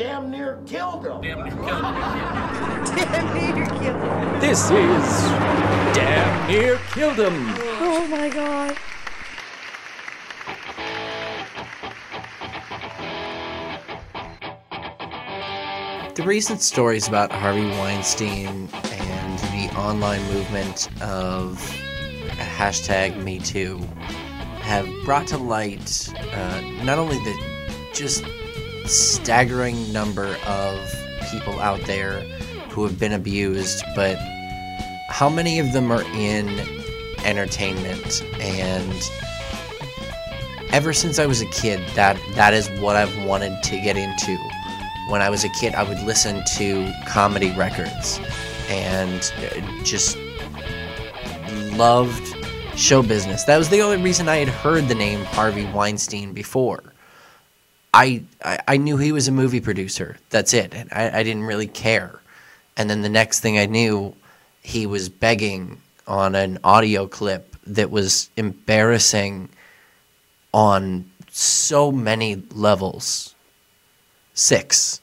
damn near killed him. Damn near killed him. Damn near killed him. This is Damn Near Killed Him. Oh my god. The recent stories about Harvey Weinstein and the online movement of hashtag MeToo have brought to light uh, not only the just staggering number of people out there who have been abused, but how many of them are in entertainment and ever since I was a kid that that is what I've wanted to get into when I was a kid, I would listen to comedy records and uh, just loved show business. That was the only reason I had heard the name Harvey Weinstein before. I I, knew he was a movie producer. That's it. And I, I didn't really care. And then the next thing I knew, he was begging on an audio clip that was embarrassing on so many levels six.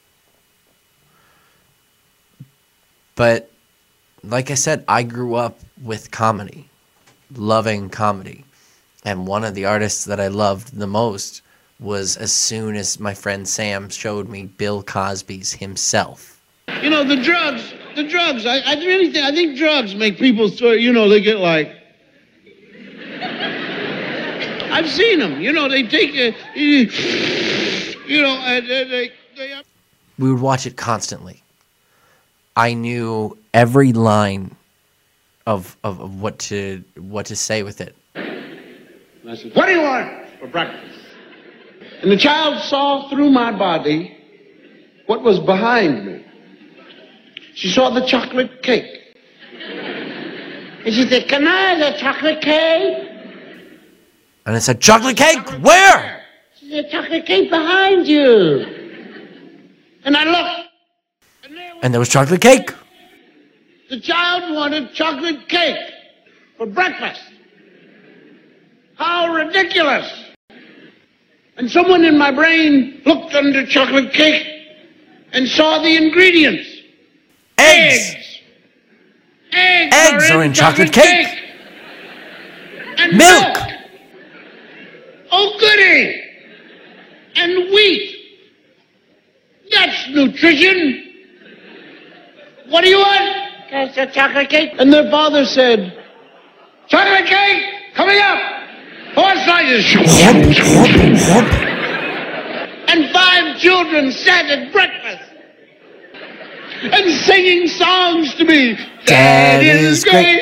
But like I said, I grew up with comedy, loving comedy. And one of the artists that I loved the most was as soon as my friend Sam showed me Bill Cosby's himself. You know, the drugs, the drugs, I, I really think, I think drugs make people sort you know, they get like, I've seen them, you know, they take, a, you know, and they, they, they We would watch it constantly. I knew every line of, of, of what to what to say with it. And I said, What do you want for breakfast? And the child saw through my body what was behind me. She saw the chocolate cake. And she said, Can I have the chocolate cake? And I said, Chocolate cake? Where? She said, Chocolate cake behind you. And I looked. And there was And there was chocolate cake. the child wanted chocolate cake for breakfast. How ridiculous. And someone in my brain looked under chocolate cake and saw the ingredients. Eggs. Eggs, Eggs are in chocolate cake. And Milk. Oh, goody. And wheat. That's nutrition. What do you want? That's a chocolate cake. And their father said, Chocolate cake coming up. Four slices. and five children sat at breakfast and singing songs to me. Dad is great.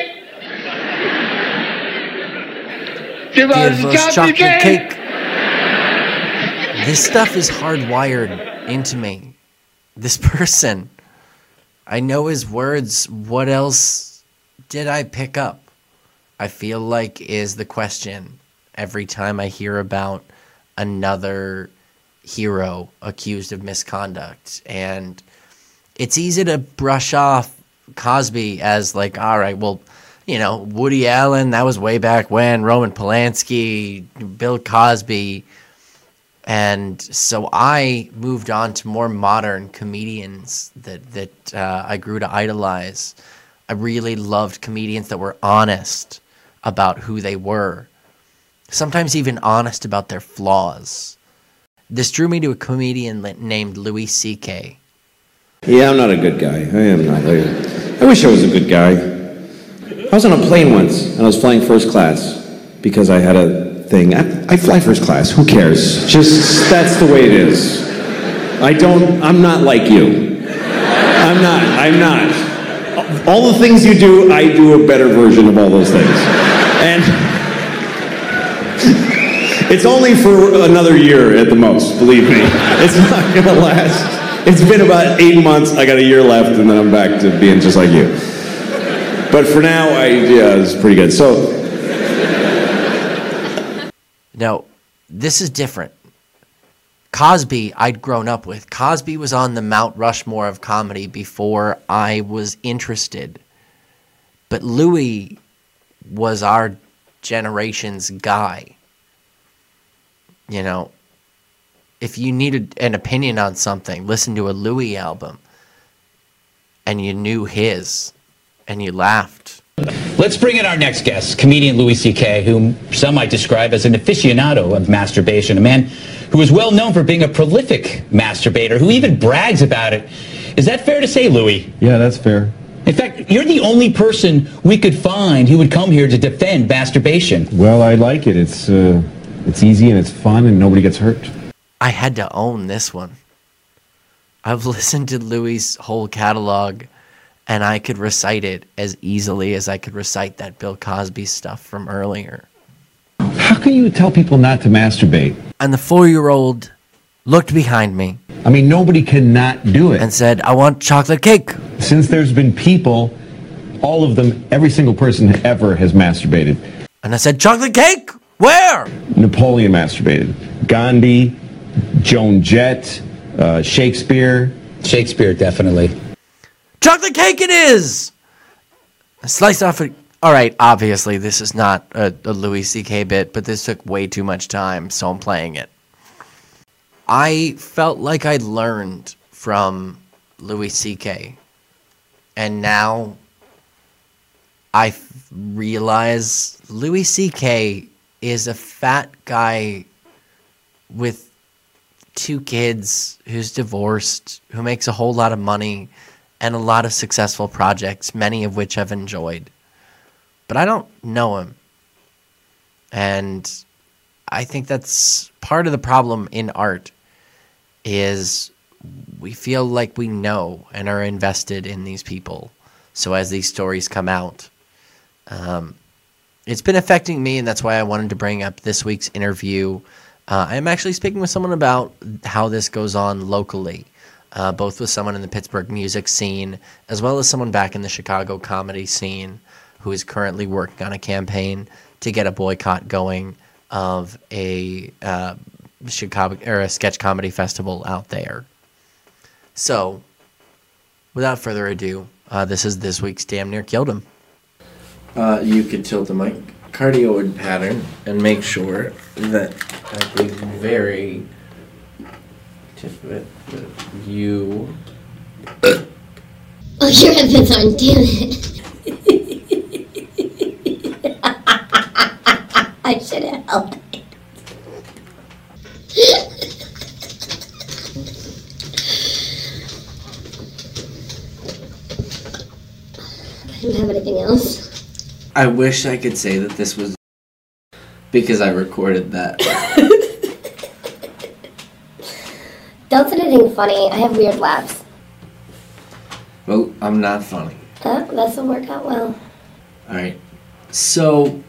Give Give a us chocolate cake. This stuff is hardwired into me. This person. I know his words. What else did I pick up? I feel like is the question every time I hear about another hero accused of misconduct. And it's easy to brush off Cosby as like, all right, well, you know, Woody Allen, that was way back when, Roman Polanski, Bill Cosby. And so I moved on to more modern comedians that, that uh, I grew to idolize. I really loved comedians that were honest about who they were, sometimes even honest about their flaws. This drew me to a comedian named Louis C.K. Yeah, I'm not a good guy. I am not. I, wish I was a good guy. I was on a plane once, and I was flying first class because I had a thing. I, I fly first class. Who cares? Just that's the way it is. I don't. I'm not like you. I'm not. I'm not. All the things you do, I do a better version of all those things. And it's only for another year at the most. Believe me, it's not gonna last. It's been about eight months. I got a year left, and then I'm back to being just like you. But for now, I yeah, it's pretty good. So Now, this is different. Cosby, I'd grown up with. Cosby was on the Mount Rushmore of comedy before I was interested. But Louis was our generation's guy. You know, if you needed an opinion on something, listen to a Louis album and you knew his and you laughed. Let's bring in our next guest, comedian Louis C.K., whom some might describe as an aficionado of masturbation, a man who is well known for being a prolific masturbator, who even brags about it. Is that fair to say, Louis? Yeah, that's fair. In fact, you're the only person we could find who would come here to defend masturbation. Well, I like it. It's uh, it's easy and it's fun and nobody gets hurt. I had to own this one. I've listened to Louis' whole catalog and I could recite it as easily as I could recite that Bill Cosby stuff from earlier. How can you tell people not to masturbate? And the four year old looked behind me I mean, nobody cannot do it. and said, I want chocolate cake. Since there's been people, all of them, every single person ever has masturbated. And I said, Chocolate cake? Where? Napoleon masturbated. Gandhi, Joan Jett, uh, Shakespeare. Shakespeare, definitely. Chocolate cake it is! I sliced off it. All right, obviously, this is not a, a Louis C.K. bit, but this took way too much time, so I'm playing it. I felt like I learned from Louis C.K. And now I f- realize Louis C.K. is a fat guy with two kids who's divorced, who makes a whole lot of money and a lot of successful projects, many of which I've enjoyed. But I don't know him. And I think that's part of the problem in art is we feel like we know and are invested in these people. So as these stories come out, um, it's been affecting me, and that's why I wanted to bring up this week's interview. Uh, I'm actually speaking with someone about how this goes on locally, uh, both with someone in the Pittsburgh music scene as well as someone back in the Chicago comedy scene who is currently working on a campaign to get a boycott going of a uh, Chicago or a sketch comedy festival out there. So, without further ado, uh, this is this week's Damn Near Killed Him. Uh, you could tilt the mic cardioid pattern and make sure that at the very tip of it, that you. Oh, your headphones on, damn it. I should have helped. I don't have anything else. I wish I could say that this was because I recorded that. Don't say anything funny. I have weird laughs. well, I'm not funny. Uh, this will work out well. All right. So,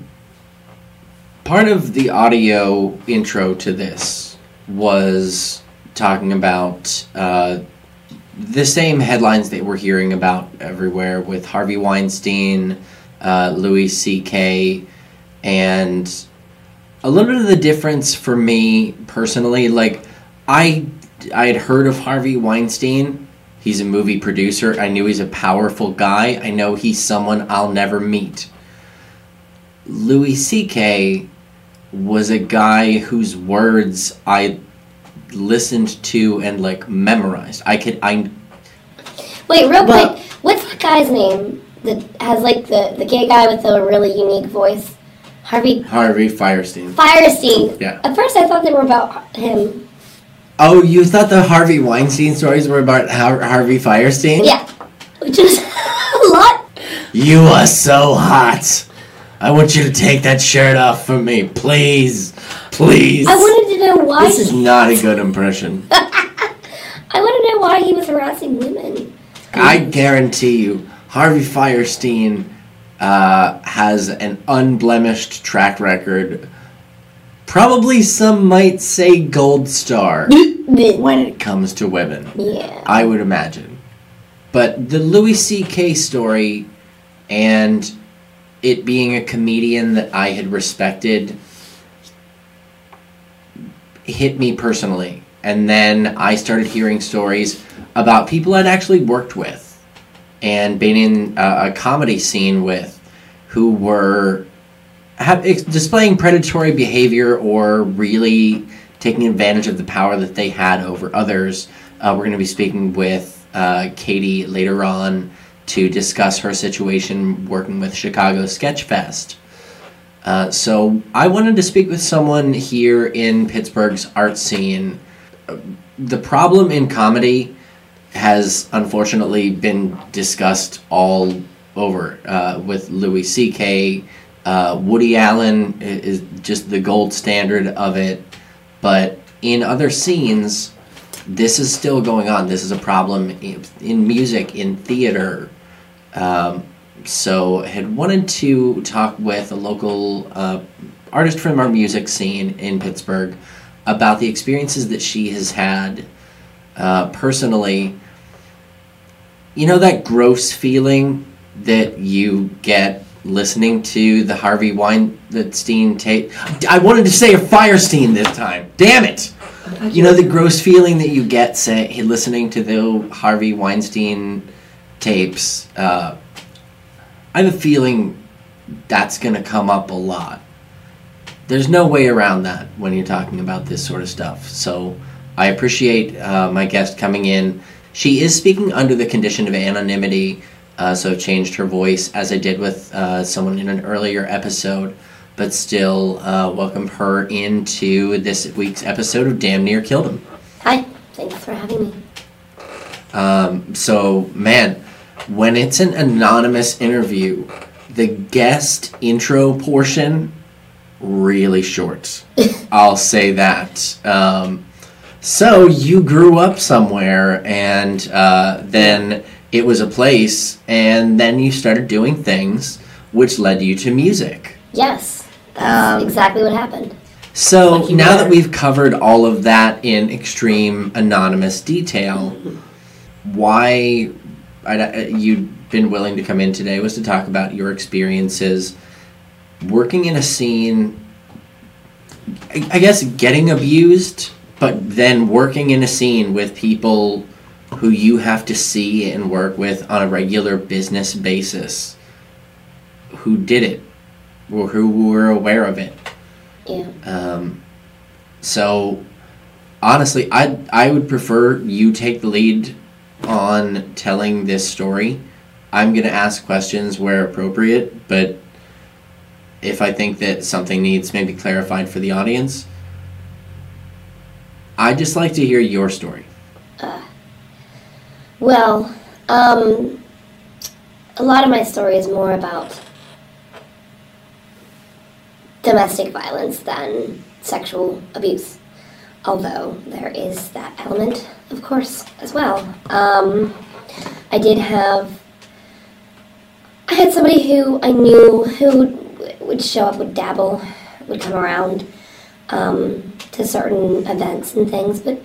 part of the audio intro to this was talking about uh, the same headlines that we're hearing about everywhere with Harvey Weinstein, uh, Louis C.K., and a little bit of the difference for me personally. Like, I I had heard of Harvey Weinstein. He's a movie producer. I knew he's a powerful guy. I know he's someone I'll never meet. Louis C.K. was a guy whose words I listened to and like memorized. I could I Wait, real Well- quick. What's that guy's name that has like the, the gay guy with the really unique voice? Harvey Harvey Fierstein. Fierstein. Yeah. At first, I thought they were about him. Oh, you thought the Harvey Weinstein stories were about Har- Harvey Fierstein? Yeah. Which is a lot. You are so hot. I want you to take that shirt off for me, please, please. I wanted to know why. This is not a good impression. I want to know why he was harassing women. I guarantee you, Harvey Fierstein uh, has an unblemished track record. Probably some might say gold star when it comes to women. Yeah. I would imagine. But the Louis C.K. story and it being a comedian that I had respected hit me personally. And then I started hearing stories about people I'd actually worked with and been in a, a comedy scene with who were have, displaying predatory behavior or really taking advantage of the power that they had over others. Uh, we're going to be speaking with uh, Katie later on to discuss her situation working with Chicago Sketchfest. Uh, so I wanted to speak with someone here in Pittsburgh's art scene. Uh, The problem in comedy has unfortunately been discussed all over uh, with Louis C.K. Uh, Woody Allen is just the gold standard of it, but in other scenes, this is still going on. This is a problem in, in music, in theater. Um, so, I had wanted to talk with a local uh, artist from our music scene in Pittsburgh about the experiences that she has had uh, personally. You know that gross feeling that you get listening to the Harvey Weinstein tape. I wanted to say a Fierstein this time. Damn it! You know the gross feeling that you get say listening to the Harvey Weinstein tapes. Uh, I have a feeling that's going to come up a lot. There's no way around that when you're talking about this sort of stuff. So I appreciate uh, my guest coming in. She is speaking under the condition of anonymity, uh, so I've changed her voice as I did with uh, someone in an earlier episode, but still uh, welcome her into this week's episode of Damn Near Killed Him. Hi, thanks for having me. Um, so, man, when it's an anonymous interview, the guest intro portion really short. I'll say that. Um, so you grew up somewhere, and uh, then it was a place, and then you started doing things, which led you to music. Yes, that's exactly what happened. So Like now were. that we've covered all of that in extreme anonymous detail, why I, uh, you'd been willing to come in today was to talk about your experiences working in a scene. I, I guess getting abused, but then working in a scene with people who you have to see and work with on a regular business basis, who did it, or who were aware of it. Yeah. Um, so honestly, I I would prefer you take the lead on telling this story. I'm gonna ask questions where appropriate, but if I think that something needs maybe clarified for the audience, I'd just like to hear your story. Well, um, a lot of my story is more about domestic violence than sexual abuse. Although there is that element, of course, as well. Um, I did have. I had somebody who I knew who would, would show up, would dabble, would come around um, to certain events and things, but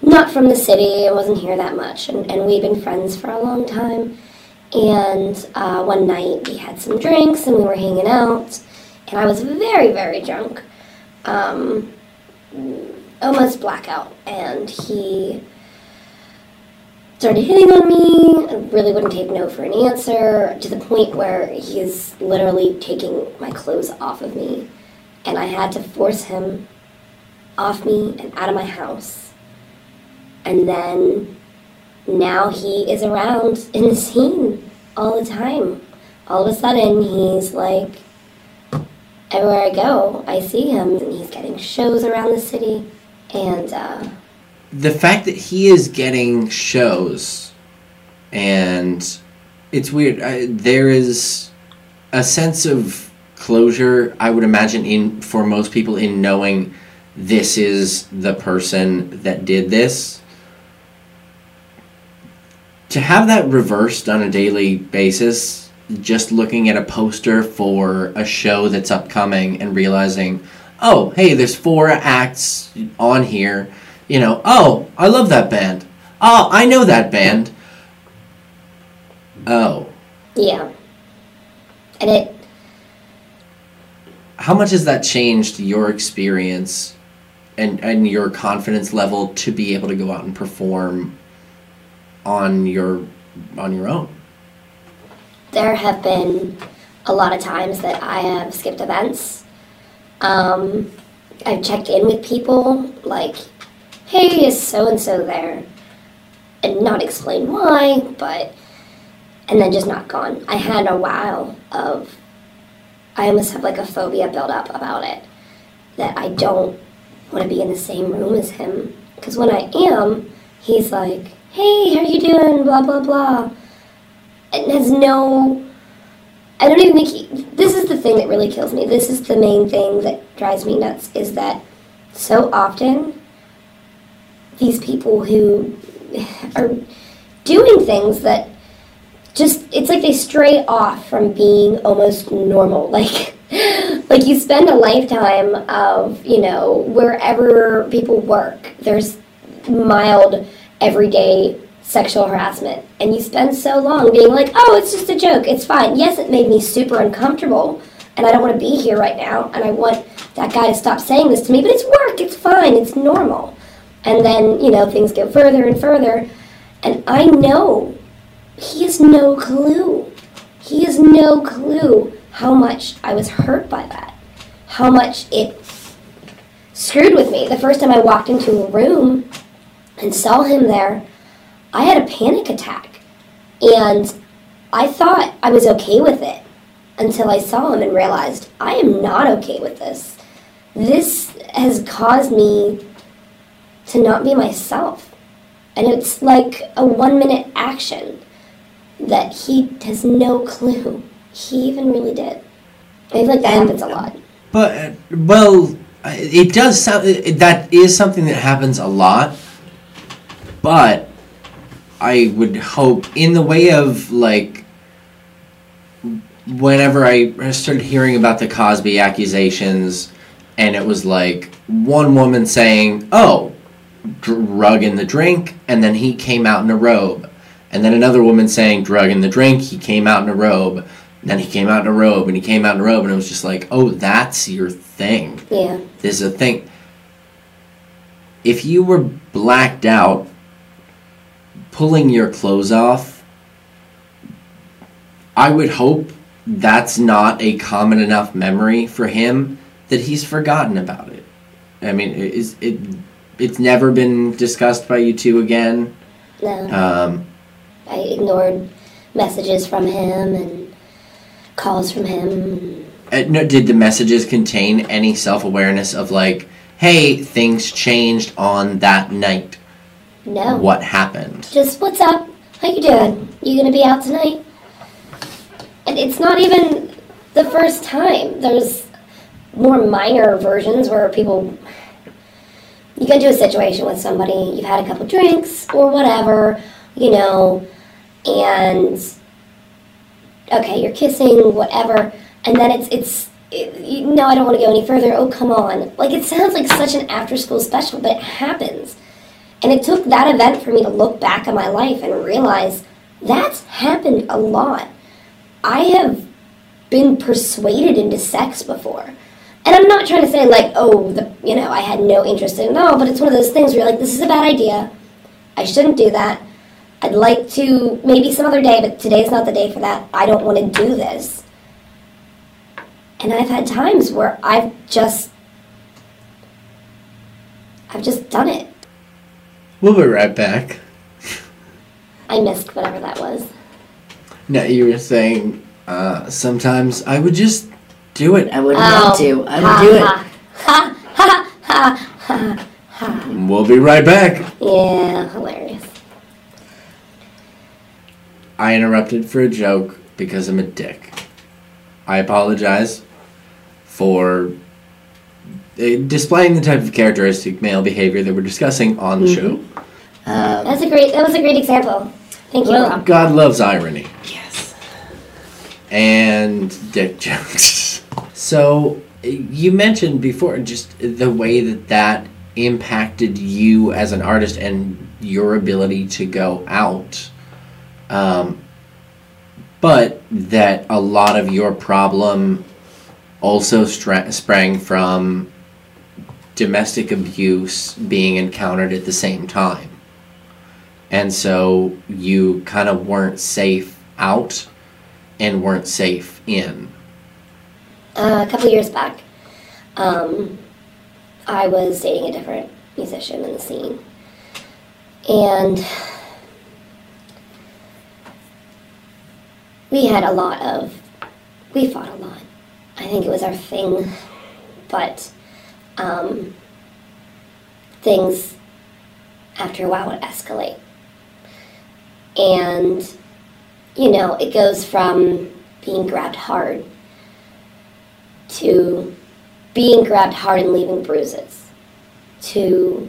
not from the city. I wasn't here that much, and, and we'd been friends for a long time. And uh, one night we had some drinks and we were hanging out, and I was very, very drunk, um, almost blackout. And he started hitting on me. I really wouldn't take no for an answer to the point where he's literally taking my clothes off of me, and I had to force him off me and out of my house and then now he is around in the scene all the time. All of a sudden, he's like, everywhere I go, I see him, and he's getting shows around the city. And uh, the fact that he is getting shows and it's weird I, there is a sense of closure i would imagine in for most people in knowing this is the person that did this. To have that reversed on a daily basis just looking at a poster for a show that's upcoming and realizing oh hey there's four acts on here. You know oh i love that band. Oh i know that band. Oh. Yeah. And it, how much has that changed your experience and and your confidence level to be able to go out and perform on your on your own there have been a lot of times that I have skipped events. Um, I've checked in with people like, hey, is so and so there? And not explain why, but and then just not gone. I had a while of I almost have like a phobia built up about it that I don't want to be in the same room as him because when I am, he's like, "Hey, how you doing?" blah blah blah. And has no I don't even think he, this is the thing that really kills me. This is the main thing that drives me nuts is that so often these people who are doing things that just it's like they stray off from being almost normal like like you spend a lifetime of you know wherever people work. There's mild everyday sexual harassment. And you spend so long being like oh it's just a joke. It's fine. Yes it made me super uncomfortable and i don't want to be here right now and i want that guy to stop saying this to me but it's work. It's fine. It's normal. And then you know things go further and further and i know he has no clue. He has no clue how much I was hurt by that. How much it screwed with me. The first time I walked into a room and saw him there, I had a panic attack. And I thought I was okay with it until I saw him and realized I am not okay with this. This has caused me to not be myself. And it's like a one minute action that he has no clue he even really did. I feel like that happens a lot. But well, it does sound that is something that happens a lot. But I would hope, in the way of like, whenever I started hearing about the Cosby accusations, and it was like one woman saying, "Oh, drug in the drink," and then he came out in a robe, and then another woman saying, "Drug in the drink," he came out in a robe. And then he came out in a robe, and he came out in a robe, and it was just like, oh, that's your thing. Yeah. This is a thing. If you were blacked out, pulling your clothes off, I would hope that's not a common enough memory for him that he's forgotten about it. I mean, is it? It's never been discussed by you two again. No. Um, I ignored messages from him and calls from him. uh, no, did the messages contain any self awareness of like, hey, things changed on that night? No. What happened? Just what's up? How you doing? You gonna be out tonight? And it's not even the first time. There's more minor versions where people you get into a situation with somebody, you've had a couple drinks or whatever, you know, and okay, you're kissing, whatever, and then it's it's it, no, I don't want to go any further. Oh, come on! Like it sounds like such an after-school special, but it happens. And it took that event for me to look back at my life and realize that's happened a lot. I have been persuaded into sex before. And I'm not trying to say like, oh, the, you know, I had no interest in it. No, but it's one of those things where you're like, this is a bad idea. I shouldn't do that. I'd like to maybe some other day, but today's not the day for that. I don't want to do this. And I've had times where I've just I've just done it. We'll be right back. I missed whatever that was. No, you were saying uh, sometimes I would just do it. I would Oh. love to. I Ha, would do it. ha, ha, ha, ha, ha, ha. We'll be right back. Yeah, hilarious. I interrupted for a joke because I'm a dick. I apologize for uh, displaying the type of characteristic male behavior that we're discussing on the show. Um, That's a great. That was a great example. Thank you, Rob. God loves irony yes. and dick jokes. So you mentioned before just the way that that impacted you as an artist and your ability to go out. Um, but that a lot of your problem also stra- sprang from domestic abuse being encountered at the same time. And so you kind of weren't safe out and weren't safe in. Uh, a couple years back, um, I was dating a different musician in the scene. And we had a lot of, we fought a lot. I think it was our thing, but um, things after a while would escalate. And, you know, it goes from being grabbed hard to being grabbed hard and leaving bruises to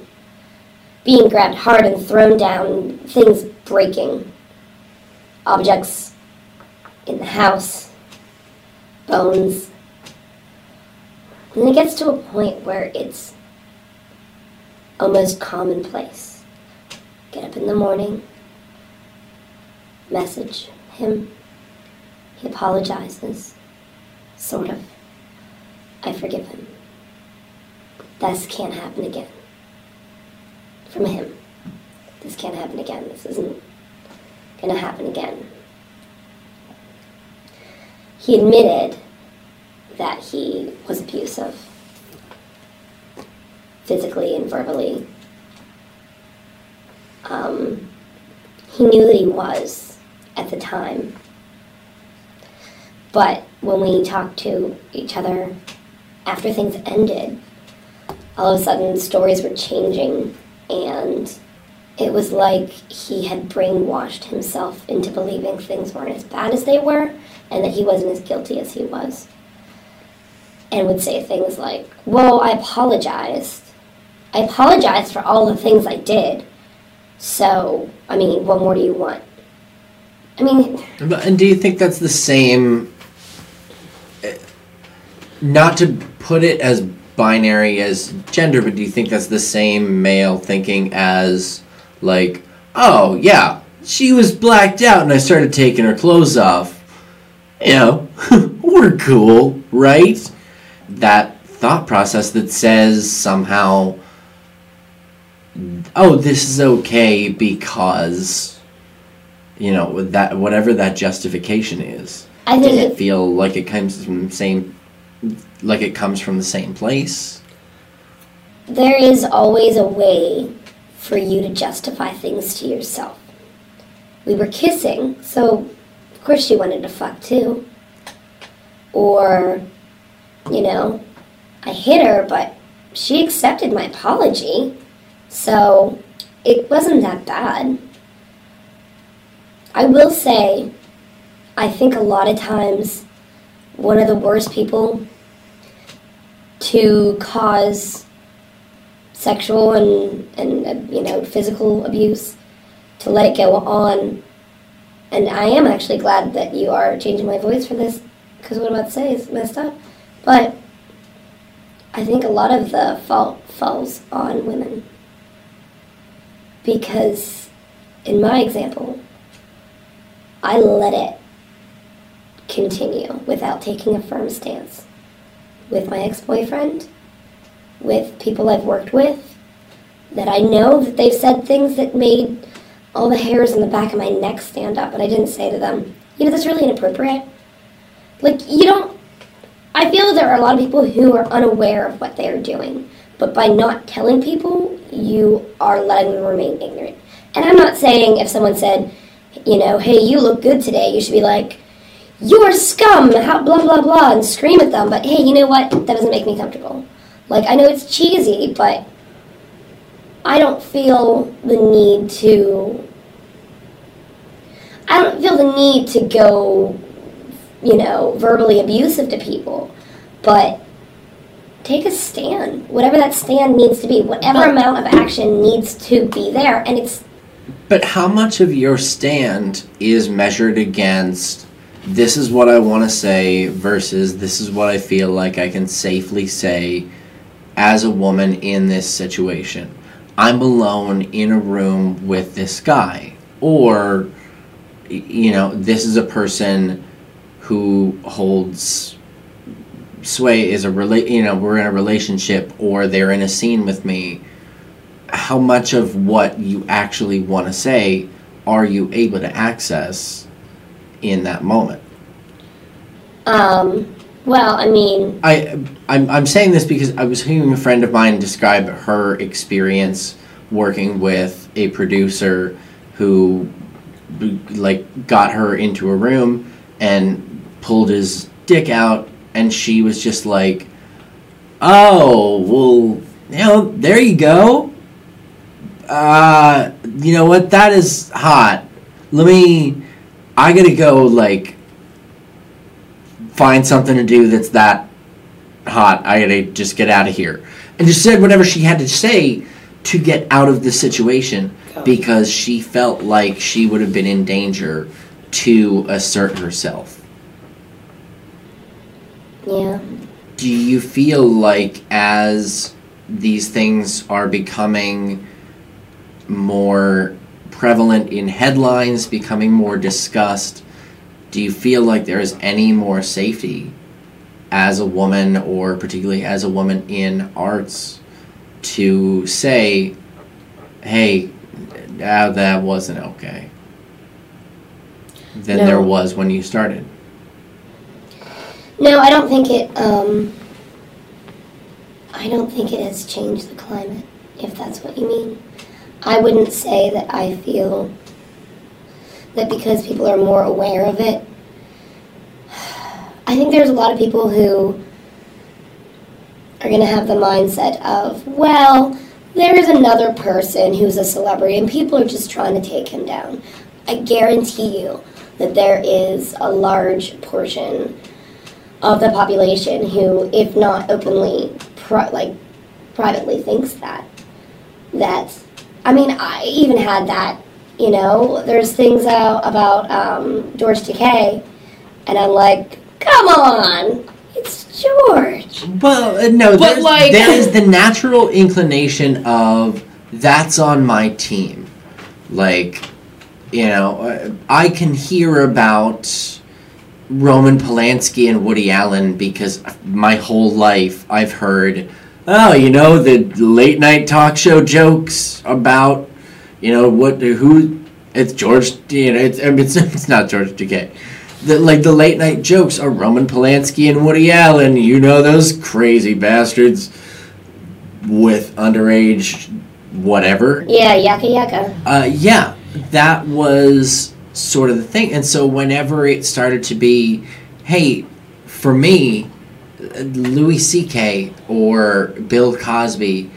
being grabbed hard and thrown down, things breaking, objects in the house, bones. And it gets to a point where it's almost commonplace. Get up in the morning, message him, he apologizes, sort of. I forgive him. This can't happen again. From him. This can't happen again. This isn't gonna happen again. He admitted that he was abusive, physically and verbally. Um, he knew that he was at the time. But when we talked to each other after things ended, all of a sudden stories were changing and it was like he had brainwashed himself into believing things weren't as bad as they were and that he wasn't as guilty as he was. And would say things like, Whoa, I apologized. I apologized for all the things I did. So, I mean, what more do you want? I mean, And do you think that's the same? Not to put it as binary as gender, but do you think that's the same male thinking as, like, oh, yeah, she was blacked out and I started taking her clothes off? You know, we're cool, right? That thought process that says somehow, oh, this is okay because you know that whatever that justification is I does it it- feel like it comes from the same like it comes from the same place there is always a way for you to justify things to yourself. We were kissing, so of course she wanted to fuck too. Or, you know, I hit her, but she accepted my apology, so it wasn't that bad. I will say, I think a lot of times one of the worst people to cause sexual and, and you know physical abuse to let it go on and i am actually glad that you are changing my voice for this because what i'm about to say is messed up. But i think a lot of the fault falls on women. Because in my example i let it continue without taking a firm stance with my ex-boyfriend with people I've worked with that I know that they've said things that made all the hairs in the back of my neck stand up, and I didn't say to them, you know, that's really inappropriate. Like, you don't. I feel there are a lot of people who are unaware of what they are doing, but by not telling people, you are letting them remain ignorant. And I'm not saying if someone said, you know, hey, you look good today, you should be like, you're scum, how blah blah blah, and scream at them, but hey, you know what? That doesn't make me comfortable. Like, I know it's cheesy, but I don't feel the need to. I don't feel the need to go, you know, verbally abusive to people, but take a stand. Whatever that stand needs to be, whatever amount of action needs to be there, and it's but how much of your stand is measured against this is what i want to say versus this is what i feel like i can safely say as a woman in this situation i'm alone in a room with this guy. Or you know this is a person who holds sway is a rela- you know we're in a relationship or they're in a scene with me. How much of what you actually want to say are you able to access in that moment? Um, Well, I mean, I I'm I'm saying this because I was hearing a friend of mine describe her experience working with a producer who like got her into a room and pulled his dick out and she was just like oh well you know there you go. Uh you know what? That is hot. Let me i gotta go like find something to do that's that hot i gotta just get out of here. And just said whatever she had to say to get out of the situation because she felt like she would have been in danger to assert herself. Yeah. do you feel like as these things are becoming more prevalent in headlines, becoming more discussed, do you feel like there is any more safety as a woman, or particularly as a woman in arts, to say, hey, ah, that wasn't okay? Than there was when you started. No, I don't think it. Um, I don't think it has changed the climate, if that's what you mean. I wouldn't say that I feel that because people are more aware of it. I think there's a lot of people who are going to have the mindset of, well, there is another person who's a celebrity and people are just trying to take him down. I guarantee you that there is a large portion of the population who, if not openly, pri- like privately, thinks that. That, I mean, I even had that. You know, there's things out about um, George Takei, and I'm like, come on, it's George. Well, uh, no, But, there's, like- there is the natural inclination of that's on my team. Like, you know, uh, I can hear about Roman Polanski and Woody Allen because my whole life I've heard, oh, you know, the late night talk show jokes about, you know, what who it's George, you know, it's I mean, it's, it's not George Takei. The, like the late night jokes are Roman Polanski and Woody Allen. You know those crazy bastards with underage whatever. Yeah, yaka yaka. Uh, yeah, that was sort of the thing. And so whenever it started to be, hey, for me, Louis C.K. or Bill Cosby,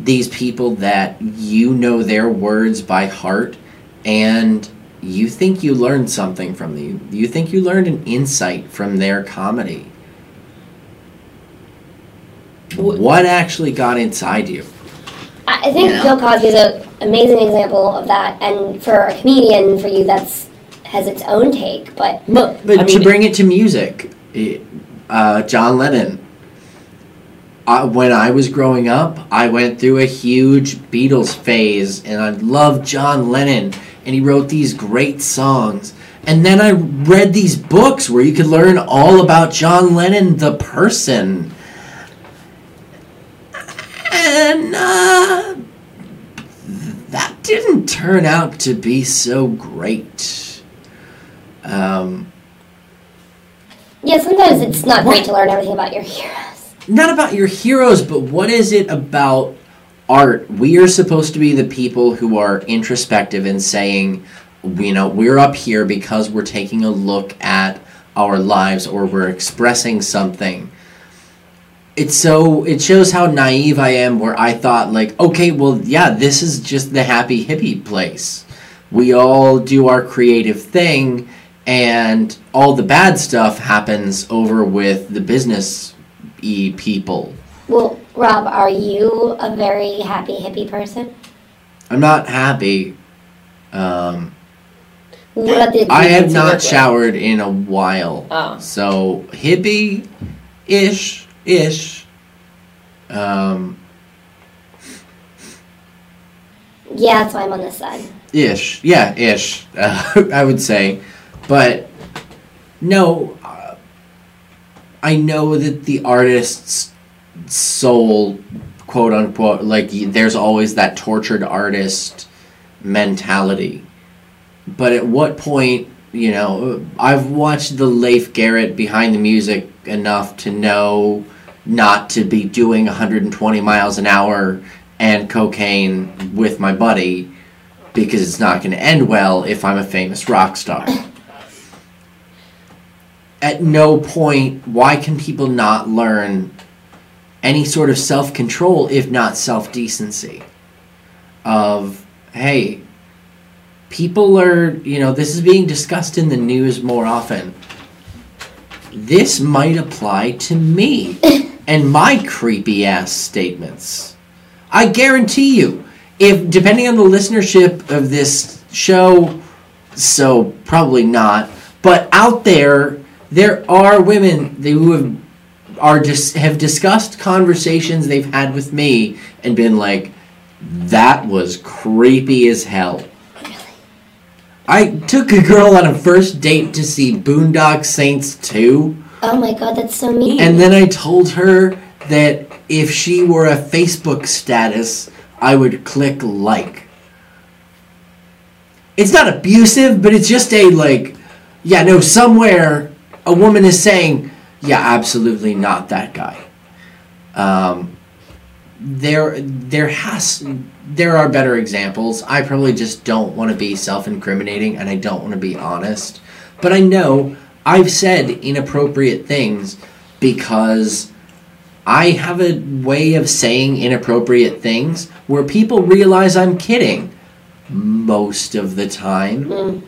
these people that you know their words by heart and you think you learned something from them. You think you learned an insight from their comedy. What actually got inside you? I I think You know? Bill Cosby is an amazing example of that, and for a comedian, for you, that's has its own take. But But, I to bring it to music, uh, John Lennon. Uh, when I was growing up, I went through a huge Beatles phase, and I loved John Lennon, and he wrote these great songs. And then I read these books where you could learn all about John Lennon, the person. And uh, that didn't turn out to be so great. Um, yeah, sometimes it's not What? great to learn everything about your heroes. Not about your heroes, but what is it about art? We are supposed to be the people who are introspective and saying, you know, we're up here because we're taking a look at our lives or we're expressing something. It's so it shows how naive I am where I thought like, okay, well, yeah, this is just the happy hippie place. We all do our creative thing and all the bad stuff happens over with the business e people. Well, Rob, are you a very happy hippie person? I'm not happy. Um, What about the I have you work not with? showered in a while. Oh. So hippie ish ish. Um, Yeah, that's why I'm on this side. ish. Yeah, ish. Uh, I would say. But no, uh, I know that the artist's soul, quote unquote, like there's always that tortured artist mentality. But at what point You know, I've watched the Leif Garrett behind the music enough to know not to be doing 120 miles an hour and cocaine with my buddy because it's not going to end well if I'm a famous rock star. At no point, why can people not learn any sort of self control, if not self decency? Of, hey, people are, you know, this is being discussed in the news more often. This might apply to me and my creepy ass statements. I guarantee you, if depending on the listenership of this show, so probably not, but out there, there are women who have are just have discussed conversations they've had with me and been like, that was creepy as hell. Really? I took a girl on a first date to see Boondock Saints 2. Oh my god, that's so mean. And then I told her that if she were a Facebook status, I would click like. It's not abusive, but it's just a like, yeah, no, somewhere a woman is saying, yeah, absolutely not that guy. Um, there, there has, there are better examples. I probably just don't want to be self-incriminating, and I don't want to be honest. But I know I've said inappropriate things because I have a way of saying inappropriate things where people realize I'm kidding most of the time.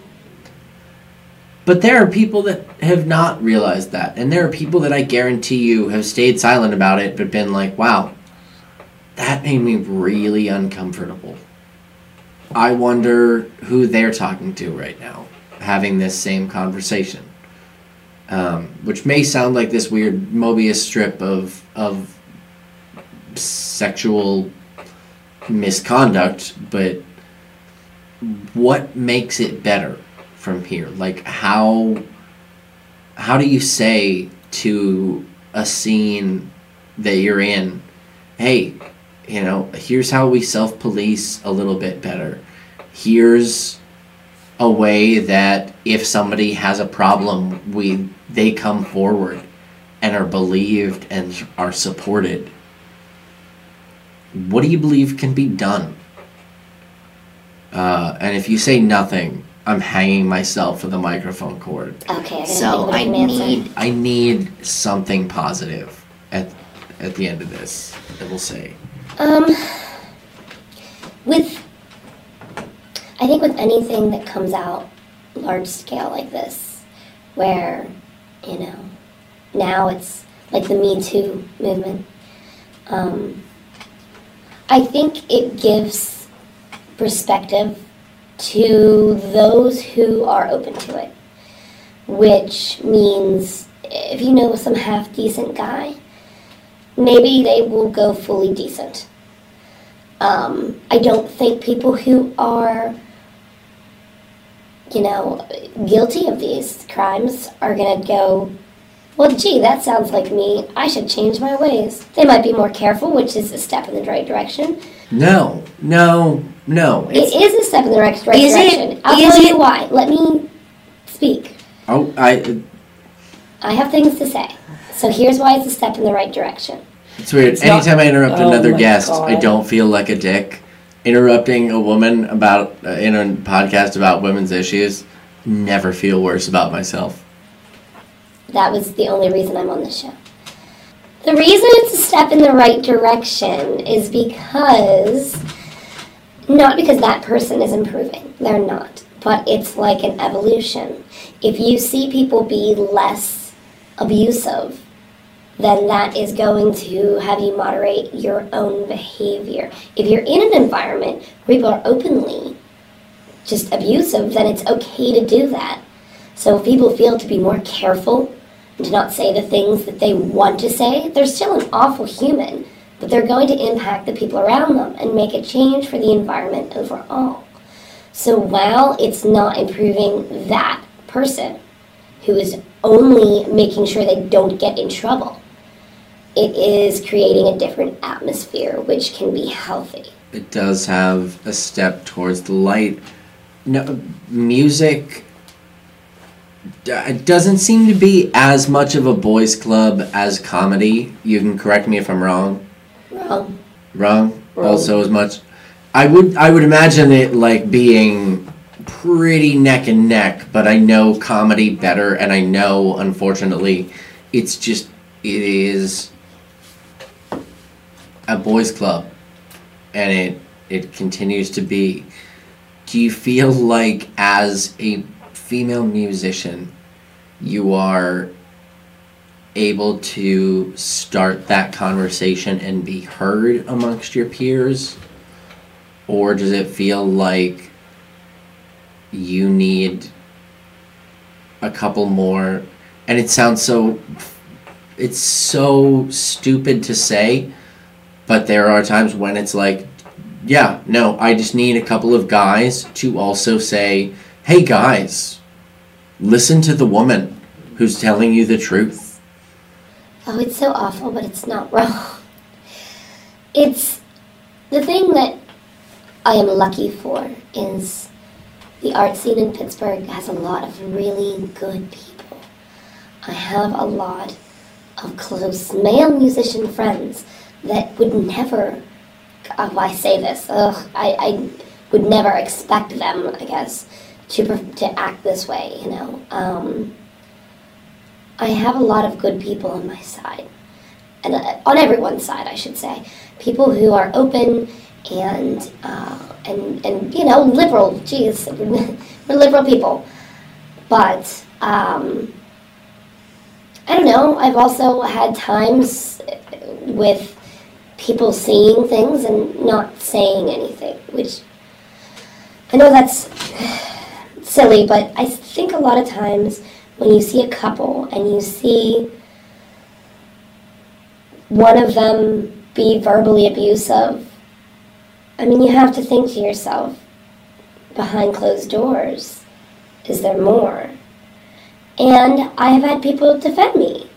But there are people that have not realized that. And there are people that I guarantee you have stayed silent about it but been like, wow, that made me really uncomfortable. I wonder who they're talking to right now, having this same conversation. Um, which may sound like this weird Mobius strip of of sexual misconduct, but what makes it better from here? Like how how do you say to a scene that you're in, hey, you know, here's how we self police a little bit better. Here's a way that if somebody has a problem, we they come forward and are believed and are supported. What do you believe can be done? Uh, and if you say nothing, I'm hanging myself for the microphone cord. Okay, I So I need I need something positive at at the end of this. I will say. Um, with, I think with anything that comes out large scale like this, where, you know, now it's like the Me Too movement, um, I think it gives perspective to those who are open to it, which means if you know some half decent guy, maybe they will go fully decent. Um, I don't think people who are, you know, guilty of these crimes are going to go, well, gee, that sounds like me. I should change my ways. They might be more careful, which is a step in the right direction. No, no, no. It's, a step in the right, right Is it- direction. I'll is tell it- you why. Let me speak. oh, I. I have things to say. So here's why it's a step in the right direction. It's weird. It's not- Anytime I interrupt Oh another my guest, I don't feel like a dick. Interrupting a woman about uh, in a podcast about women's issues, never feel worse about myself. That was the only reason I'm on the show. The reason it's a step in the right direction is because, not because that person is improving, they're not, but it's like an evolution. If you see people be less abusive, then that is going to have you moderate your own behavior. If you're in an environment where people are openly just abusive, then it's okay to do that. So if people feel to be more careful and to not say the things that they want to say, they're still an awful human, but they're going to impact the people around them and make a change for the environment overall. So while it's not improving that person who is only making sure they don't get in trouble, it is creating a different atmosphere which can be healthy. It does have a step towards the light. No, music it doesn't seem to be as much of a boys' club as comedy. You can correct me if I'm wrong. Wrong. Wrong. Wrong. Also, as much. I would I would imagine it like being pretty neck and neck, but I know comedy better, and I know unfortunately, it's just it is a boys' club, and it it continues to be. Do you feel like as a female musician, you are able to start that conversation and be heard amongst your peers? Or does it feel like you need a couple more? And it sounds so. It's so stupid to say, but there are times when it's like, yeah, no, I just need a couple of guys to also say, hey guys, listen to the woman who's telling you the truth. Oh, it's so awful, but it's not wrong. It's the thing that I am lucky for is the art scene in Pittsburgh has a lot of really good people. I have a lot of close male musician friends that would never, oh, I say this, ugh, I, I would never expect them, I guess, to, to act this way, you know. Um, I have a lot of good people on my side, and uh, on everyone's side, I should say. People who are open and uh, and and you know liberal. Geez, we're liberal people, but um, I don't know. I've also had times with people seeing things and not saying anything, which I know that's silly, but I think a lot of times when you see a couple and you see one of them be verbally abusive, I mean, you have to think to yourself, behind closed doors, is there more? And I have had people defend me.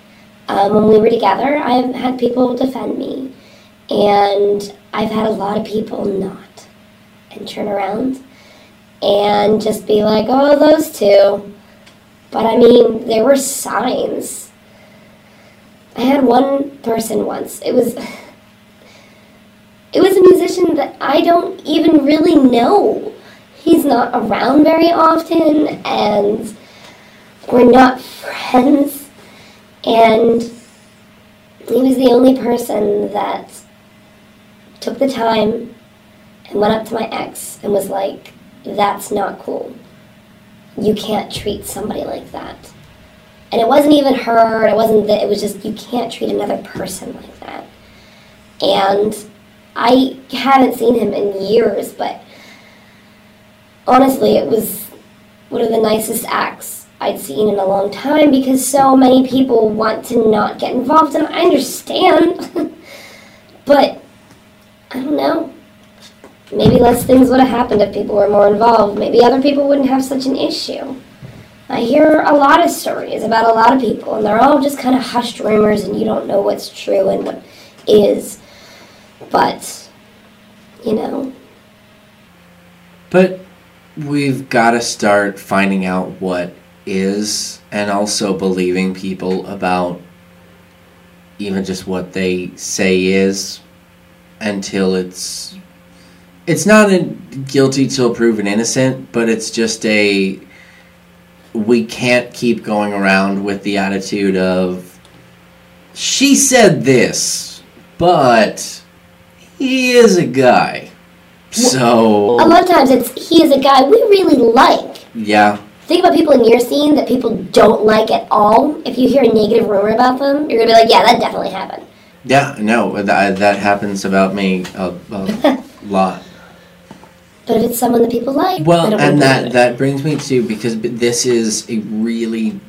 Um, when we were together, I've had people defend me. And I've had a lot of people not. And turn around and just be like, oh, those two. But I mean, there were signs. I had one person once. It was it was a musician that I don't even really know. He's not around very often and we're not friends and he was the only person that took the time and went up to my ex and was like, that's not cool you can't treat somebody like that. And it wasn't even her, it wasn't that, it was just, you can't treat another person like that. And I haven't seen him in years, but honestly, it was one of the nicest acts I'd seen in a long time because so many people want to not get involved, and I understand. but, I don't know maybe less things would have happened if people were more involved. Maybe other people wouldn't have such an issue. I hear a lot of stories about a lot of people, and they're all just kind of hushed rumors, and you don't know what's true and what is. But, you know, But we've got to start finding out what is and also believing people about even just what they say is until it's it's not a guilty till proven innocent, but it's just a we can't keep going around with the attitude of she said this, but he is a guy. So a lot of times it's he is a guy we really like. yeah, Think about people in your scene that people don't like at all. If you hear a negative rumor about them, you're gonna be like, yeah, that definitely happened. yeah, no, that that happens about me a, a lot. But if it's someone that people like, Well, and that that brings me to because this is a really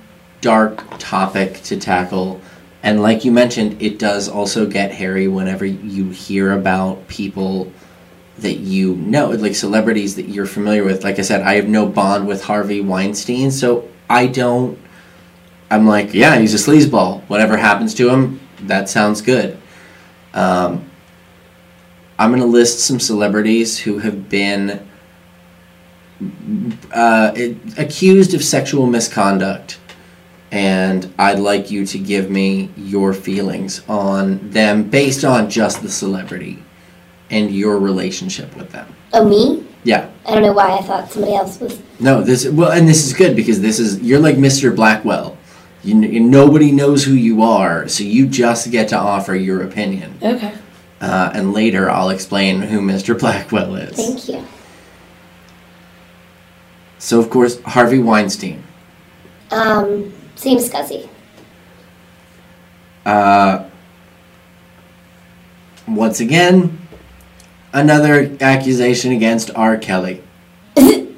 dark topic to tackle, and like you mentioned, it does also get hairy whenever you hear about people that you know, like celebrities that you're familiar with. Like I said, I have no bond with Harvey Weinstein, so I don't. I'm like, yeah, he's a sleazeball. Whatever happens to him, that sounds good. Um, I'm going to list some celebrities who have been uh, it, accused of sexual misconduct, and I'd like you to give me your feelings on them based on just the celebrity and your relationship with them. Oh, me? Yeah. I don't know why I thought somebody else was. No, this well, and this is good because this is you're like Mr. Blackwell. You, you nobody knows who you are, so you just get to offer your opinion. Okay. Uh, and later, I'll explain who Mr. Blackwell is. Thank you. So, of course, Harvey Weinstein. Um, seems scuzzy. Uh, once again, another accusation against R. Kelly. I,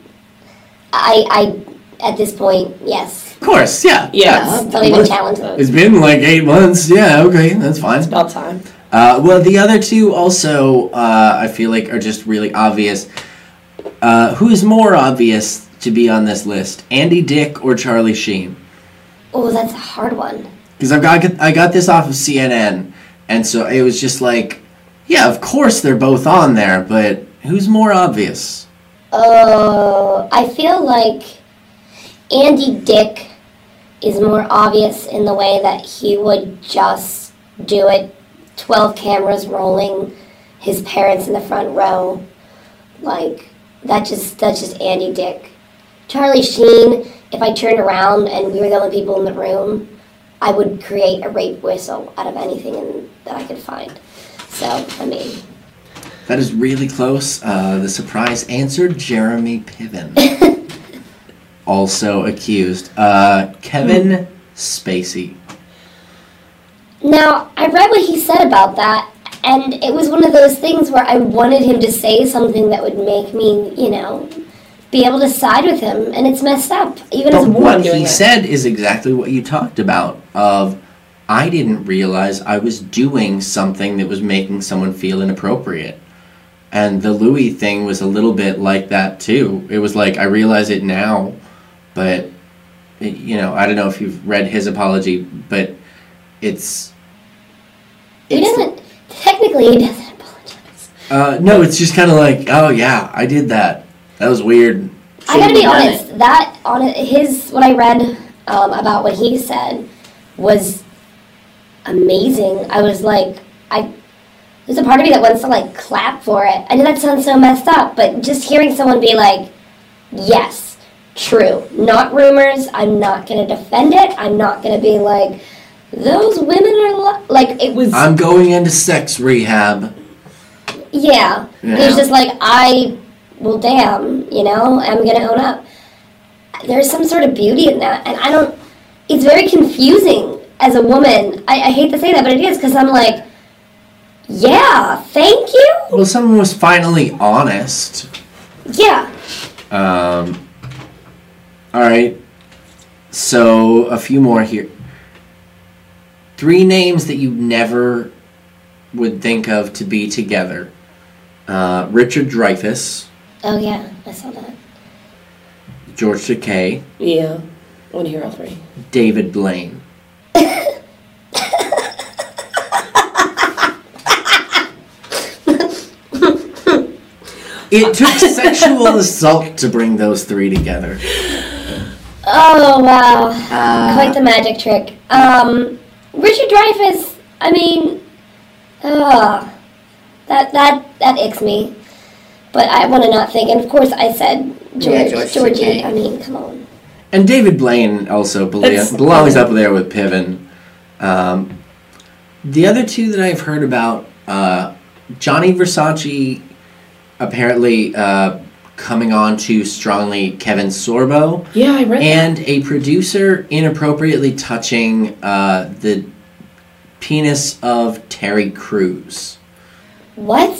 I, at this point, yes. Of course, yeah. Yeah. that's- Don't even challenge that. It's been like eight months. Yeah, okay, that's fine. It's about time. Uh, well, the other two also, uh, I feel like, are just really obvious. Uh, who's more obvious to be on this list, Andy Dick or Charlie Sheen? Oh, that's a hard one. Because I got I got this off of CNN, and so it was just like, yeah, of course they're both on there, but who's more obvious? Oh, I feel like Andy Dick is more obvious in the way that he would just do it 12 cameras rolling, his parents in the front row. Like that just that's just Andy Dick. Charlie Sheen, if I turned around and we were the only people in the room, I would create a rape whistle out of anything in, that I could find. So, I mean, That is really close. Uh, the surprise answer, Jeremy Piven. also accused. Uh, Kevin Spacey. Now, I read what he said about that, and it was one of those things where I wanted him to say something that would make me, you know, be able to side with him, and it's messed up, even as a But woman what he it. said is exactly what you talked about. Of, I didn't realize I was doing something that was making someone feel inappropriate, and the Louis thing was a little bit like that too. It was like I realize it now, but it- you know I don't know if you've read his apology, but it's He doesn't, technically, he doesn't apologize. uh, no, it's just kind of like oh yeah, I did that. That was weird. I gotta be Shouldn't have done honest, that, on his, what I read um, about what he said was amazing. I was like, I, there's a part of me that wants to like clap for it. I know that sounds so messed up, but just hearing someone be like, yes, true, not rumors. I'm not gonna defend it. I'm not gonna be like, those women are lo-. like it was. I'm going into sex rehab. Yeah. Yeah. There's just like I well damn, you know, I'm gonna own up. There's some sort of beauty in that and I don't it's very confusing as a woman. I, I hate to say that, but it is because I'm like, yeah, thank you. Well, someone was finally honest. Yeah. Um, all right. So a few more here. Three names that you never would think of to be together. Uh, Richard Dreyfuss, Oh yeah, I saw that. George Takei, Yeah. I want to hear all three. David Blaine. it took sexual assault to bring those three together. Oh wow. Quite the magic trick. Um Richard Dreyfuss, I mean uh, that that that icks me. But I want to not think. And of course, I said George, Yeah, George Georgie. Takei. I mean, come on. And David Blaine also belo- That's- belongs up there with Piven. Um, the other two that I've heard about, uh, Gianni Versace apparently uh, coming on to strongly Kevin Sorbo, Yeah, I read that. and a producer inappropriately touching uh, the penis of Terry Crews. What?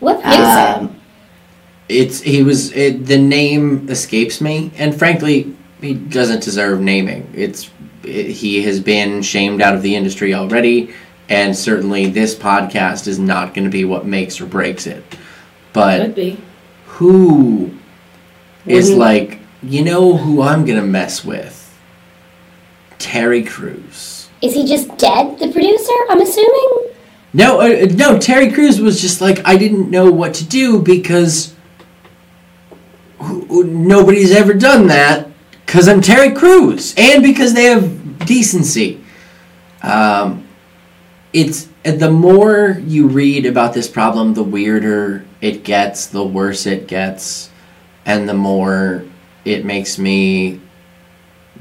What producer? Um, It's he was it, the name escapes me, and frankly, he doesn't deserve naming. It's it, he has been shamed out of the industry already, and certainly this podcast is not going to be what makes or breaks it. But Could be. Who is like you know who I'm gonna mess with? Terry Crews. Is he just dead? The producer? I'm assuming. No, uh, no. Terry Crews was just like I didn't know what to do because nobody's ever done that because I'm Terry Crews and because they have decency. Um, it's the more you read about this problem, the weirder it gets, the worse it gets, and the more it makes me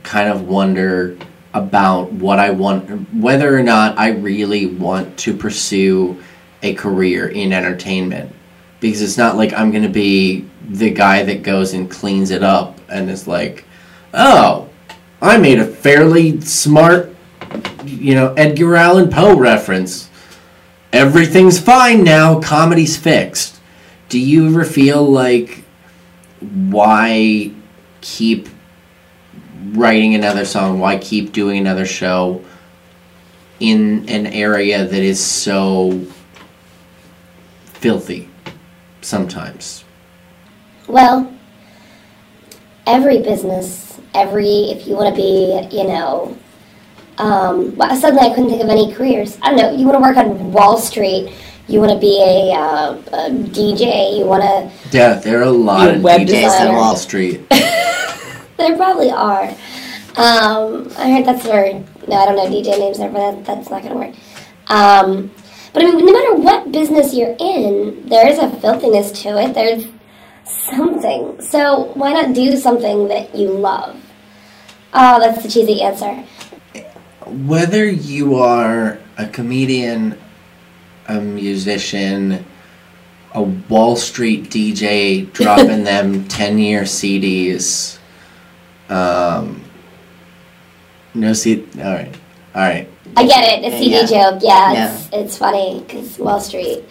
kind of wonder about what I want, whether or not I really want to pursue a career in entertainment. Because it's not like I'm going to be the guy that goes and cleans it up and is like, oh, I made a fairly smart, you know, Edgar Allan Poe reference. Everything's fine now, comedy's fixed. Do you ever feel like, why keep writing another song? Why keep doing another show in an area that is so filthy sometimes? Well, every business, every, if you want to be, you know, um, well, suddenly I couldn't think of any careers. I don't know, you want to work on Wall Street, you want to be a, uh, a DJ, you want to, Yeah, there are a lot of web DJs designer. on Wall Street. there probably are. Um, I heard that's where, no, I don't know DJ names there, but that, that's not going to work. Um, but I mean, no matter what business you're in, there is a filthiness to it. There's something. So why not do something that you love? Oh, that's the cheesy answer. Whether you are a comedian, a musician, a Wall Street DJ dropping them 10 year CDs, um, no C. All right. All right. I get it. A CD Yeah. joke. Yeah, it's it's funny because Wall Street.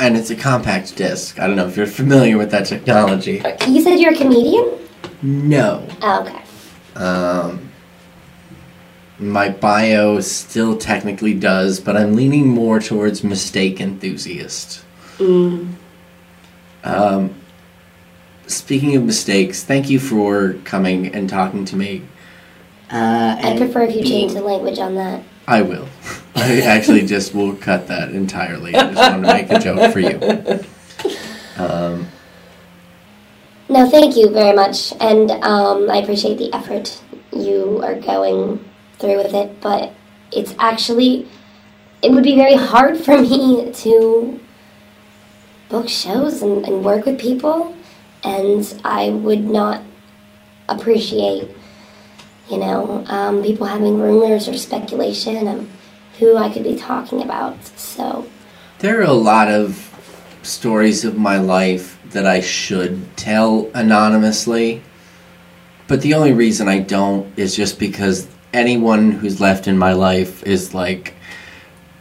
And it's a compact disc. I don't know if you're familiar with that technology. You said you're a comedian. No. Oh, okay. Um, my bio still technically does, but I'm leaning more towards mistake enthusiast. Um, speaking of mistakes, thank you for coming and talking to me. Uh, I'd prefer if you change the language on that. I will. I actually just will cut that entirely. I just want to make a joke for you. Um, No, thank you very much, and um, I appreciate the effort you are going through with it. But it's actually, it would be very hard for me to book shows and, and work with people, and I would not appreciate, you know, um, people having rumors or speculation of who I could be talking about. So. There are a lot of stories of my life that I should tell anonymously, but the only reason I don't is just because anyone who's left in my life is like,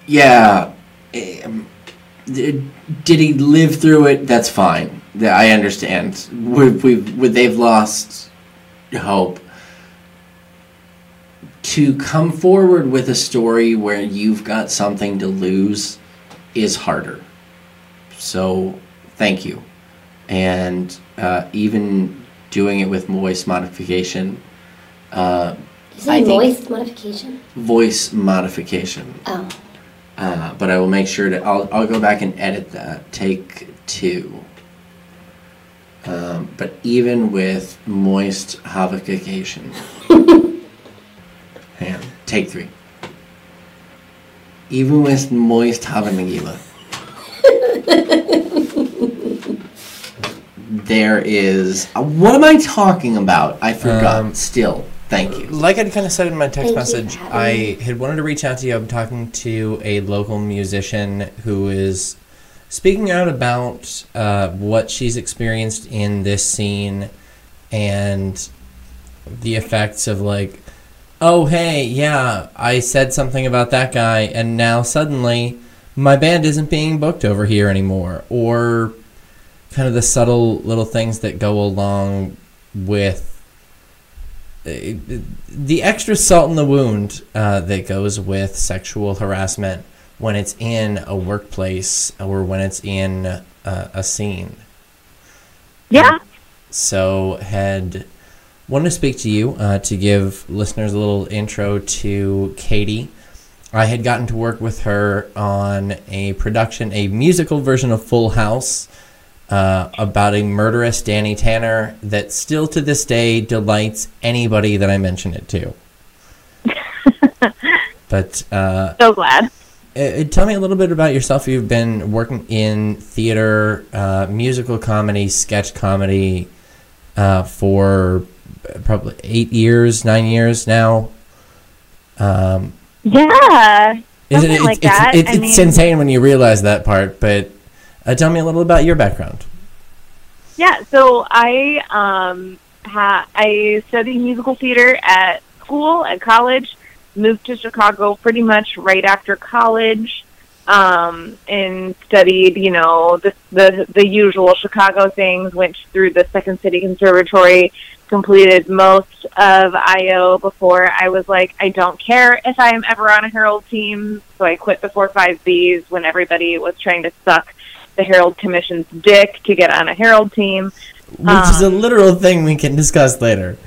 yeah, um, did he live through it? That's fine. I understand. We've, we've, they've lost hope. To come forward with a story where you've got something to lose is harder. So, thank you. And uh, even doing it with voice modification, uh, I it think modification? voice modification. Oh. Uh, but I will make sure to. I'll, I'll go back and edit that. Take two. Um, but even with moist havocation, hang on, take three. Even with moist Havanagila, there is. uh, what am I talking about? I forgot. Um, Still, thank you. Like I'd kind of said in my text Thank message, I had wanted to reach out to you. I'm talking to a local musician who is speaking out about uh, what she's experienced in this scene and the effects of like, oh hey, yeah, I said something about that guy, and now suddenly my band isn't being booked over here anymore, or kind of the subtle little things that go along with the extra salt in the wound uh, that goes with sexual harassment when it's in a workplace or when it's in uh, a scene. Yeah. So, had wanted to speak to you uh, to give listeners a little intro to Katie. I had gotten to work with her on a production, a musical version of Full House uh, about a murderous Danny Tanner that still to this day delights anybody that I mention it to. but uh, So glad. uh, tell me a little bit about yourself. You've been working in theater, uh, musical comedy, sketch comedy uh, for probably eight years, nine years now. Um, Yeah. isn't it, like it's, it's- that. it's, I it's insane when you realize that part. But uh, tell me a little about your background. Yeah, so I um ha- I studied musical theater at school at college. Moved to Chicago pretty much right after college, um, and studied you know the the the usual Chicago things. Went through the Second City Conservatory, completed most of IO before I was like, I don't care if I am ever on a Harold team. So I quit before five Bs when everybody was trying to suck the Harold Commission's dick to get on a Harold team. Which is a literal thing we can discuss later.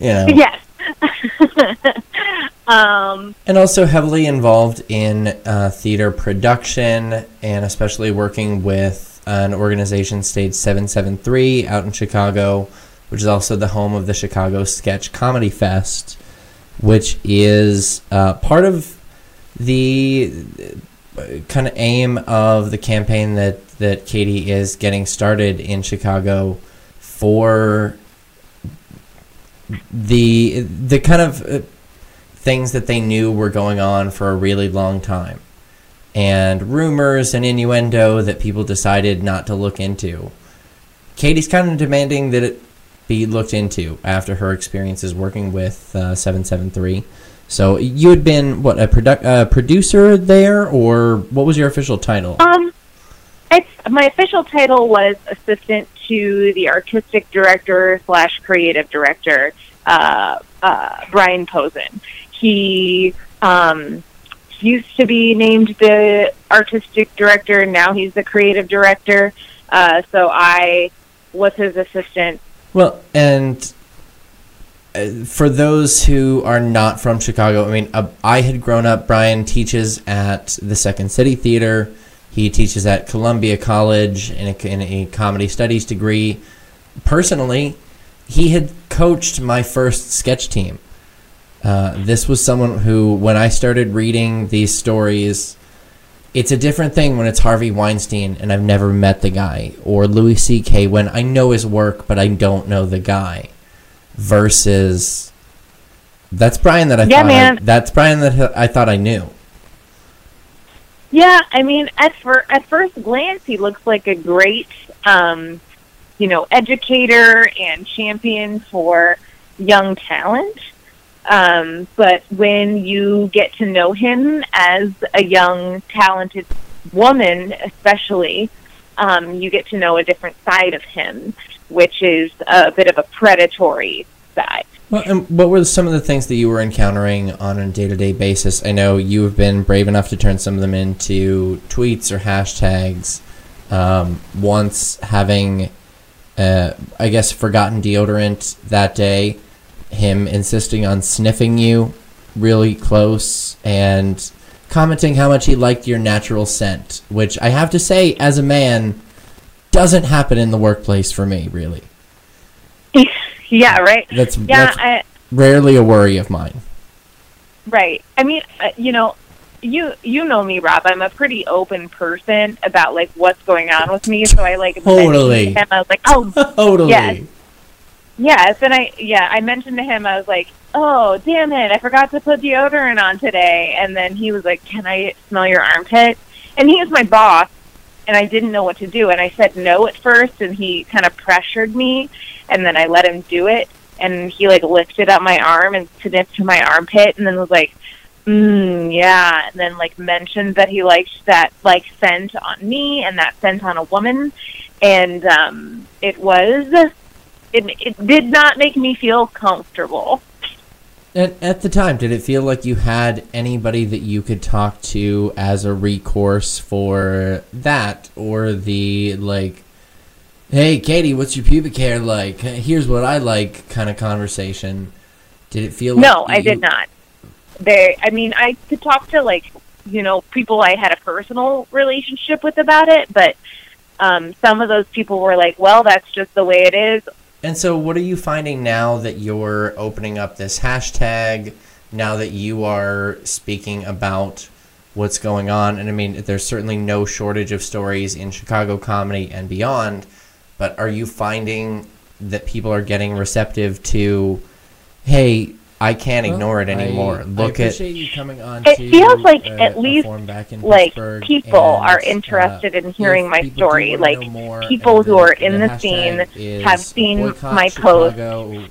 You know. Yes. um, And also heavily involved in uh, theater production and especially working with an organization, Stage 773, out in Chicago, which is also the home of the Chicago Sketch Comedy Fest, which is uh, part of the kind of aim of the campaign that, that Katie is getting started in Chicago for the the kind of uh, things that they knew were going on for a really long time and rumors and innuendo that people decided not to look into. Katie's kind of demanding that it be looked into after her experiences working with uh, 773. So you had been what a produ- uh, producer there, or what was your official title? um, my official title was assistant to the artistic director slash creative director, uh, uh, Brian Posen. He um, used to be named the artistic director. Now he's the creative director. Uh, so I was his assistant Well, and for those who are not from Chicago, I mean, uh, I had grown up. Brian teaches at the Second City Theater. He teaches at Columbia College in a, in a comedy studies degree. Personally, he had coached my first sketch team. Uh, this was someone who, when I started reading these stories, it's a different thing when it's Harvey Weinstein and I've never met the guy, or Louis C.K. when I know his work but I don't know the guy, versus that's Brian that I Yeah, thought man. I, that's Brian that I thought I knew. Yeah, I mean, at for, at first glance, he looks like a great, um, you know, educator and champion for young talent. Um, but when you get to know him as a young, talented woman, especially, um, you get to know a different side of him, which is a bit of a predatory side. Well, and what were some of the things that you were encountering on a day to day basis? I know you have been brave enough to turn some of them into tweets or hashtags. Um, once having, uh, I guess, forgotten deodorant that day, him insisting on sniffing you really close and commenting how much he liked your natural scent, which I have to say, as a man, doesn't happen in the workplace for me, really. yeah, right. That's, yeah, that's I, rarely a worry of mine. Right. I mean, uh, you know, you you know me, Rob. I'm a pretty open person about like what's going on with me. So I like Totally. to him. I was like, oh, Totally. yes, yes. And I yeah, I mentioned to him. I was like, oh, damn it, I forgot to put deodorant on today. And then he was like, can I smell your armpit? And he is my boss, and I didn't know what to do. And I said no at first, and he kind of pressured me, and then I let him do it. And he like lifted up my arm and sniffed to my armpit, and then was like, mm, yeah. And then like mentioned that he liked that like scent on me and that scent on a woman, and um, it was it it did not make me feel comfortable. At, at the time, did it feel like you had anybody that you could talk to as a recourse for that, or the like, "Hey, Katie, what's your pubic hair like? Here's what I like" kind of conversation? Did it feel? Like No, like I did not. They, I mean, I could talk to like you know people I had a personal relationship with about it, but um, some of those people were like, "Well, that's just the way it is." And so, what are you finding now that you're opening up this hashtag? Now that you are speaking about what's going on, and I mean, there's certainly no shortage of stories in Chicago comedy and beyond. But are you finding that people are getting receptive to, hey, I can't ignore it anymore. I, Look I at you coming on. It to, feels like uh, at least back in like people and, are uh, interested in hearing my story. uh, Like more, people who are in the hashtag scene have seen Boycott my post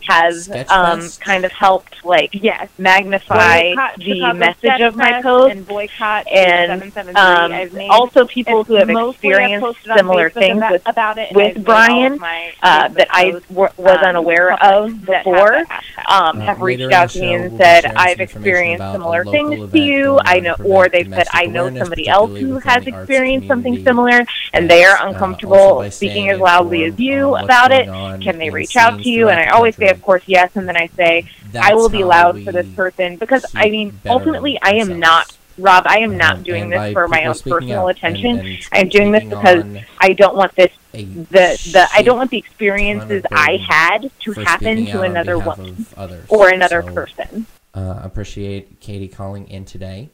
has um, kind of helped like yes magnify Boycott the Chicago message of my post and boycott and um, also people who have experienced posted similar things about, with about it with I've made all of Brian my uh, that I was um, unaware public of before that hashtag. um, Uh, have reached out to me and said I've experienced similar things to you. I know, or they've said I know somebody else who has experienced something similar, and they are uh, uncomfortable speaking as loudly as you on about it. Can they reach out to you? And I always say, of course, yes, and then I say I will be loud for this person because I mean, ultimately, I am not. Rob, I am not Um, doing this for my own personal and- attention. and I'm doing this because I don't want this the the I don't want the experiences I had to happen to another woman others. or another So, person. Uh, appreciate Katie calling in today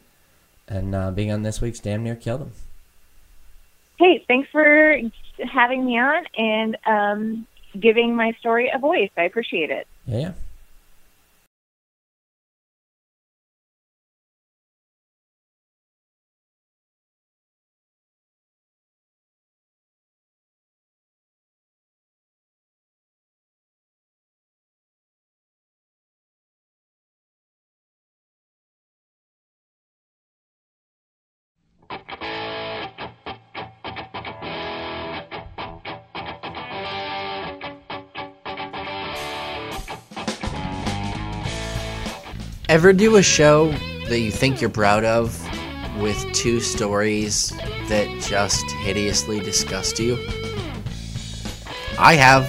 and uh, being on this week's Damn Near Killed Him. Hey, thanks for having me on and um, giving my story a voice. I appreciate it. Yeah. Ever do a show that you think you're proud of with two stories that just hideously disgust you? I have.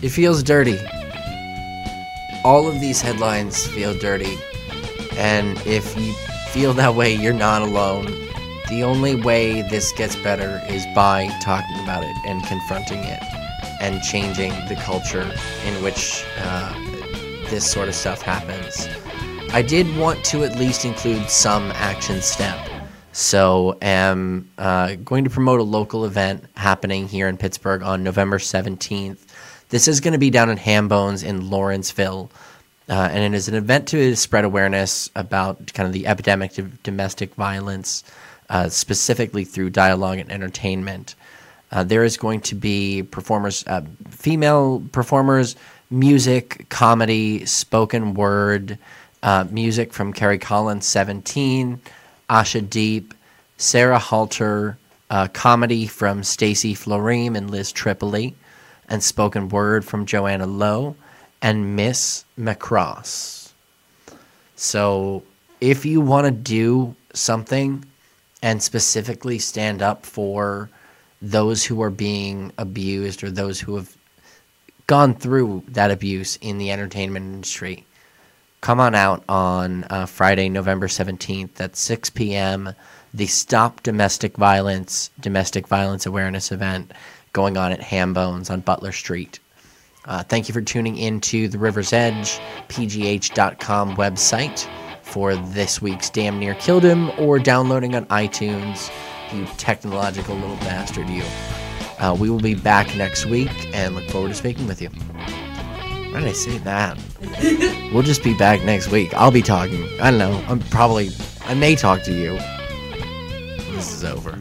It feels dirty. All of these headlines feel dirty. And if you feel that way, you're not alone. The only way this gets better is by talking about it and confronting it and changing the culture in which uh, this sort of stuff happens. I did want to at least include some action step. So, am uh, going to promote a local event happening here in Pittsburgh on November 17th. This is going to be down in Hambones in Lawrenceville. Uh, and it is an event to spread awareness about kind of the epidemic of domestic violence, uh, specifically through dialogue and entertainment. Uh, there is going to be performers, uh, female performers, music, comedy, spoken word, uh, music from Carrie Collins, 17, Asha Deep, Sarah Halter, uh, comedy from Stacy Floreem and Liz Tripoli, and spoken word from Joanna Lowe and Miss Macross. So if you want to do something and specifically stand up for those who are being abused or those who have gone through that abuse in the entertainment industry, come on out on uh, Friday, November 17th at 6 p.m. The Stop Domestic Violence Domestic Violence Awareness event going on at Hambones on Butler Street. Uh, thank you for tuning in to the River's Edge, pgh.com website for this week's Damn Near Killed Him or downloading on iTunes, you technological little bastard, you. Uh, we will be back next week and look forward to speaking with you. Why did I say that? we'll just be back next week. I'll be talking. I don't know. I'm probably. I may talk to you. This is over.